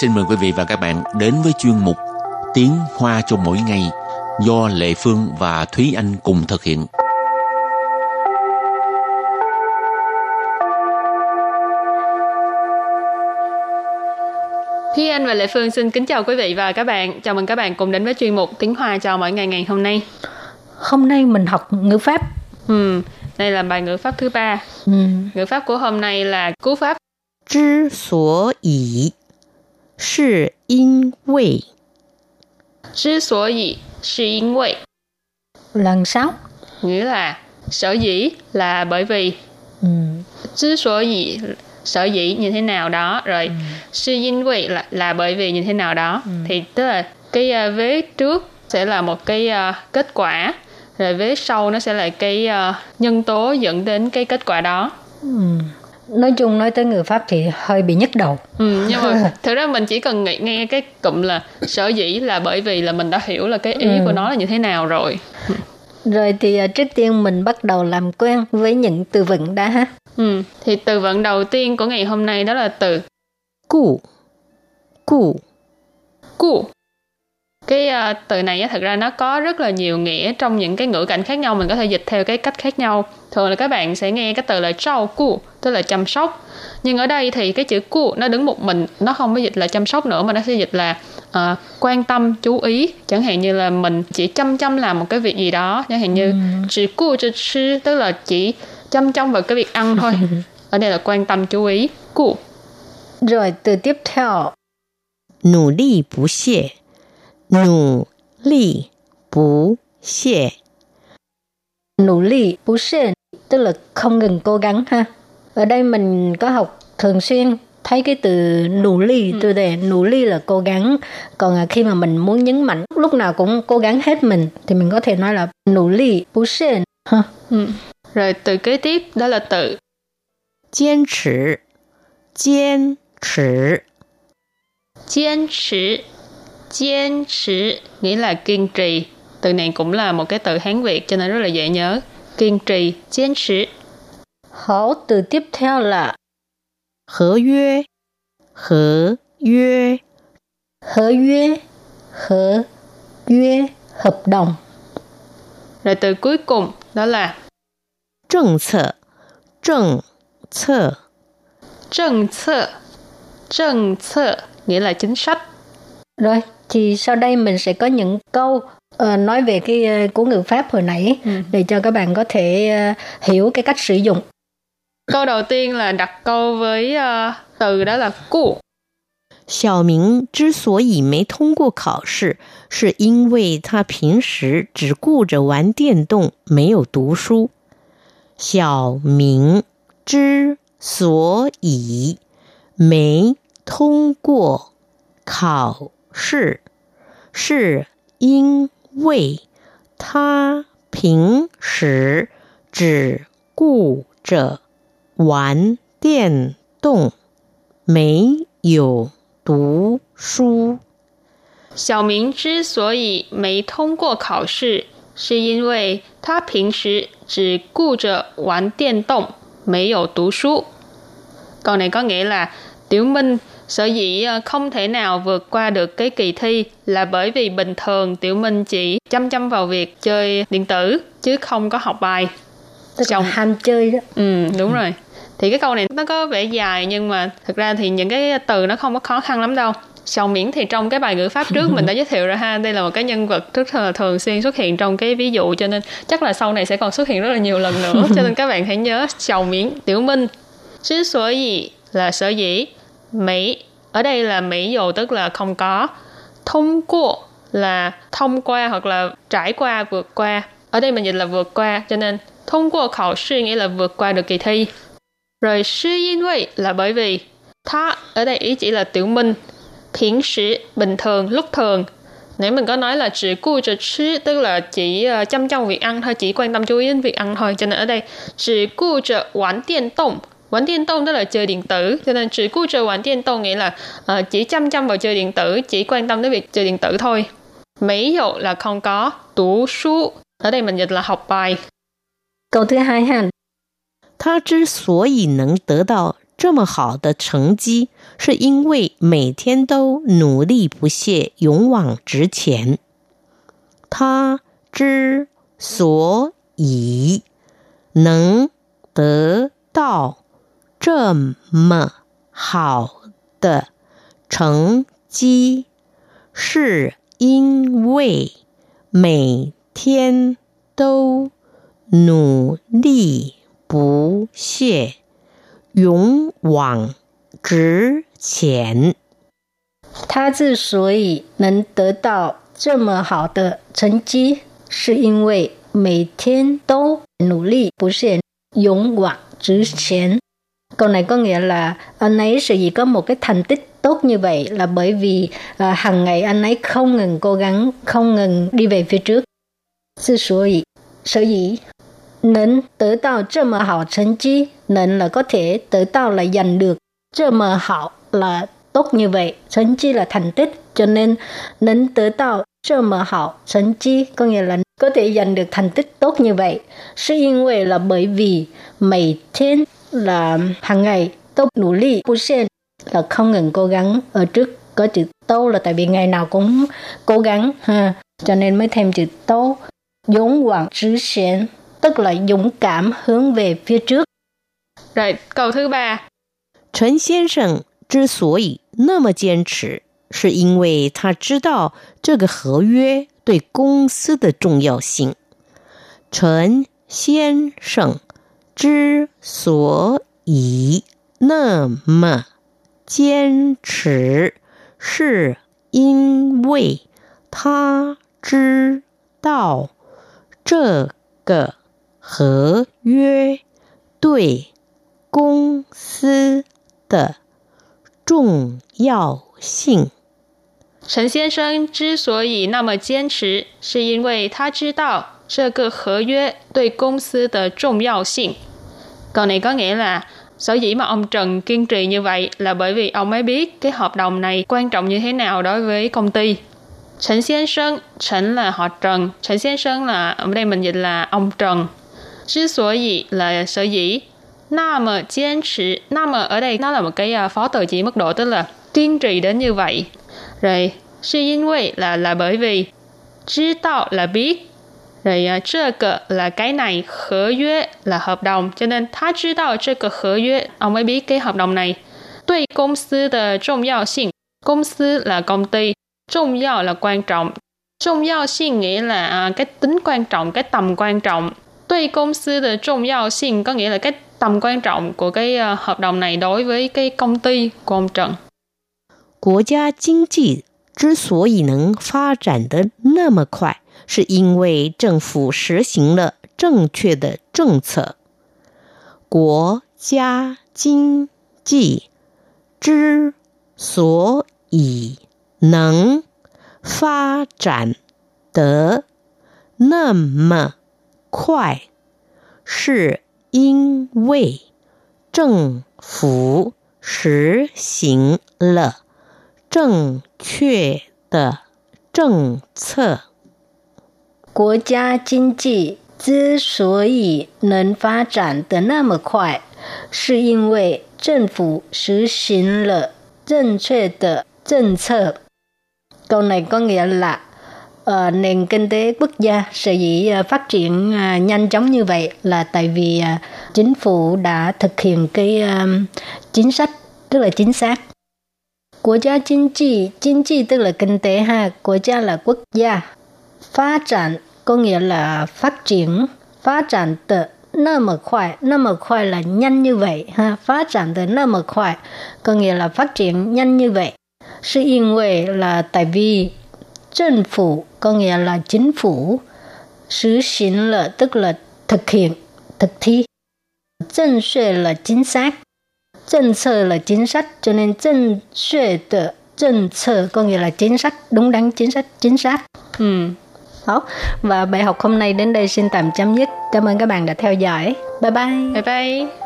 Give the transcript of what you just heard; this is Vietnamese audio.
xin mời quý vị và các bạn đến với chuyên mục Tiếng Hoa cho mỗi ngày do Lệ Phương và Thúy Anh cùng thực hiện. Thúy Anh và Lệ Phương xin kính chào quý vị và các bạn. Chào mừng các bạn cùng đến với chuyên mục Tiếng Hoa cho mỗi ngày ngày hôm nay. Hôm nay mình học ngữ pháp. Ừ, đây là bài ngữ pháp thứ ba. Ừ. Ngữ pháp của hôm nay là cú pháp. Chứ số ý. 是因为之所以是因为 Lần sáu. nghĩa là sở dĩ là bởi vì Ừ.之所以sở dĩ như thế nào đó rồi sư因为là là bởi vì như thế nào đó thì tức là cái uh, vế trước sẽ là một cái uh, kết quả rồi vế sau nó sẽ là cái uh, nhân tố dẫn đến cái kết quả đó Ừ. Nói chung nói tới ngữ pháp thì hơi bị nhức đầu. ừ, nhưng mà thực ra mình chỉ cần nghe, nghe cái cụm là sở dĩ là bởi vì là mình đã hiểu là cái ý của nó là như thế nào rồi Rồi thì à, trước tiên mình bắt đầu làm quen với những từ vựng đã ha. ừ. thì từ vựng đầu tiên của ngày hôm nay đó là từ 故故 cu cái uh, từ này thật ra nó có rất là nhiều nghĩa trong những cái ngữ cảnh khác nhau mình có thể dịch theo cái cách khác nhau. Thường là các bạn sẽ nghe cái từ là chau cu tức là chăm sóc. Nhưng ở đây thì cái chữ cu nó đứng một mình nó không có dịch là chăm sóc nữa mà nó sẽ dịch là uh, quan tâm chú ý. Chẳng hạn như là mình chỉ chăm chăm làm một cái việc gì đó chẳng hạn như ừ. chỉ cu cho chi tức là chỉ chăm chăm vào cái việc ăn thôi. Ở đây là quan tâm chú ý cu rồi từ tiếp theo. nỗ lực 努力不懈， nỗ lực bù sê tức là không ngừng cố gắng ha. Ở đây mình có học thường xuyên thấy cái từ nỗ lực từ đề nỗ lực là cố gắng còn à, khi mà mình muốn nhấn mạnh lúc nào cũng cố gắng hết mình thì mình có thể nói là nỗ lực bù sê ha. ừ. rồi từ kế tiếp đó là từ 坚持，坚持， kiên trì kiên trì nghĩa là kiên trì từ này cũng là một cái từ hán việt cho nên rất là dễ nhớ kiên trì kiên trì Hảo từ tiếp theo là 合约，合约， hợp约hợp约hợp đồng rồi từ cuối cùng đó là 政策，政策， 政策政策nghĩa là chính sách rồi thì sau đây mình sẽ có những câu ờ, nói về cái ờ, của ngữ pháp hồi nãy Ừ. để cho các bạn có thể ờ, hiểu cái cách sử dụng câu đầu tiên là đặt câu với ờ, từ đó là cu 小明之所以没通过考试，是因为他平时只顾着玩电动，没有读书。小明之所以没通过考 是，是因为他平时只顾着玩电动，没有读书。小明之所以没通过考试，是因为他平时只顾着玩电动，没有读书。Câu này có nghĩa là Tiểu Minh sở dĩ ờ, không thể nào vượt qua được cái kỳ thi là bởi vì bình thường Tiểu Minh chỉ chăm chăm vào việc chơi điện tử chứ không có học bài. tức là Chồng. ham chơi đó Ừ, đúng rồi. Thì cái câu này nó có vẻ dài nhưng mà thực ra thì những cái từ nó không có khó khăn lắm đâu. Sầu miễn thì trong cái bài ngữ pháp trước mình đã giới thiệu ra ha, đây là một cái nhân vật rất là thường xuyên xuất hiện trong cái ví dụ cho nên chắc là sau này sẽ còn xuất hiện rất là nhiều lần nữa cho nên các bạn hãy nhớ sầu miễn tiểu minh. Chứ sở dĩ là sở dĩ, mỹ ở đây là mỹ dù tức là không có, thông qua là thông qua hoặc là trải qua vượt qua. Ở đây mình dịch là vượt qua cho nên thông qua khảo sư nghĩa là vượt qua được kỳ thi. Rồi sư 因为 là bởi vì Tha ở đây ý chỉ là tiểu minh Thiển sĩ bình thường, lúc thường Nãy mình có nói là chỉ cu cho chứ Tức là chỉ ờ, chăm chăm việc ăn thôi Chỉ quan tâm chú ý đến việc ăn thôi Cho nên ở đây chỉ cu cho quán tiền tổng Quán điện động tức là chơi điện tử Cho nên chỉ cu trừ quán điện động nghĩa là ờ, Chỉ chăm chăm vào chơi điện tử Chỉ quan tâm đến việc chơi điện tử thôi Mấy dụ là không có Tú su Ở đây mình dịch là học bài câu thứ hai ha 他之所以能得到 这么好的成绩，是因为每天都努力不懈、勇往直前。他之所以能得到 这么好的成绩，是因为每天都努力不懈。勇往直前。他之所以能得到这么好的成绩，是因为每天都努力不懈、勇往直前. Câu này có nghĩa là anh ấy sự gì có một cái thành tích tốt như vậy là bởi vì à, hàng ngày anh ấy không ngừng cố gắng, không ngừng đi về phía trước. Sư sở dĩ, sở dĩ nên tới tạo trợ mà hảo thành chi, nên là có thể tới tạo là giành được, trợ mà hảo là tốt như vậy, thành chi là thành tích, cho nên nên tới tạo trợ mà hảo thành chi có nghĩa là có thể giành được thành tích tốt như vậy, là bởi vì 每天 là hàng ngày tốt nỗ lực, bu là không ngừng cố gắng. Ở trước có chữ tô là tại vì ngày nào cũng cố gắng ha, cho nên mới thêm chữ tô. Dũng quảng trứ xiển tức là dũng cảm hướng về phía trước. Rồi, câu thứ ba. Trần 先生之所以那么坚持，是因为他知道这个合约对公司的重要性。陈先生 之所以那么坚持，是因为他知道这个合约对公司的重要性。陈先生之所以那么坚持，是因为他知道这个合约对公司的重要性。Câu này có nghĩa là Sở dĩ mà ông Trần kiên trì như vậy là bởi vì ông ấy biết cái hợp đồng này quan trọng như thế nào đối với công ty. Trần Xiên Sơn, Trần là họ Trần, Trần Xiên Sơn là, ở đây mình dịch là ông Trần. Chứ sở dĩ là sở dĩ. Na kiên trì, na ở đây nó là một cái ờ, phó từ chỉ mức độ tức là kiên trì đến như vậy. Rồi, là là bởi vì, trí tạo là biết, rồi uh, 这个 là cái này 合约 là hợp đồng cho nên 他知道这个合约 ông mới biết cái hợp đồng này 对公司的重要性公司 là công ty 重要 là quan trọng 重要性 nghĩa là uh, cái tính quan trọng cái tầm quan trọng 对公司的重要性 có nghĩa là cái tầm quan trọng của cái uh, hợp đồng này đối với cái công ty của ông Trần. 国家经济之所以能发展的那么快， 是因为政府实行了正确的政策。国家经济之所以能发展得那么快，是因为政府实行了正确的政策。国家经济之所以能发展的那么快，是因为政府实行了正确的政策。Câu này có nghĩa là uh, nền kinh tế quốc gia sở dĩ uh, phát triển uh, nhanh chóng như vậy là tại vì uh, chính phủ đã thực hiện cái uh, chính sách rất là chính xác. Quốc gia chính trị, chính trị tức là kinh tế ha, quốc gia là quốc gia. Phát triển có nghĩa là phát triển, phát triển từ 那么快，那么快 là nhanh như vậy ha, phát triển từ 那么快 có nghĩa là phát triển nhanh như vậy. 是因为 là tại vì chính phủ có nghĩa là chính phủ实行了 tức là thực hiện thực thi正确 là chính xác chính sách là chính sách cho nên chính xác de chính sách có nghĩa là chính sách đúng đắn chính sách chính xác ừ. Đó. và bài học hôm nay đến đây xin tạm chấm dứt. Cảm ơn các bạn đã theo dõi. Bye bye. Bye bye.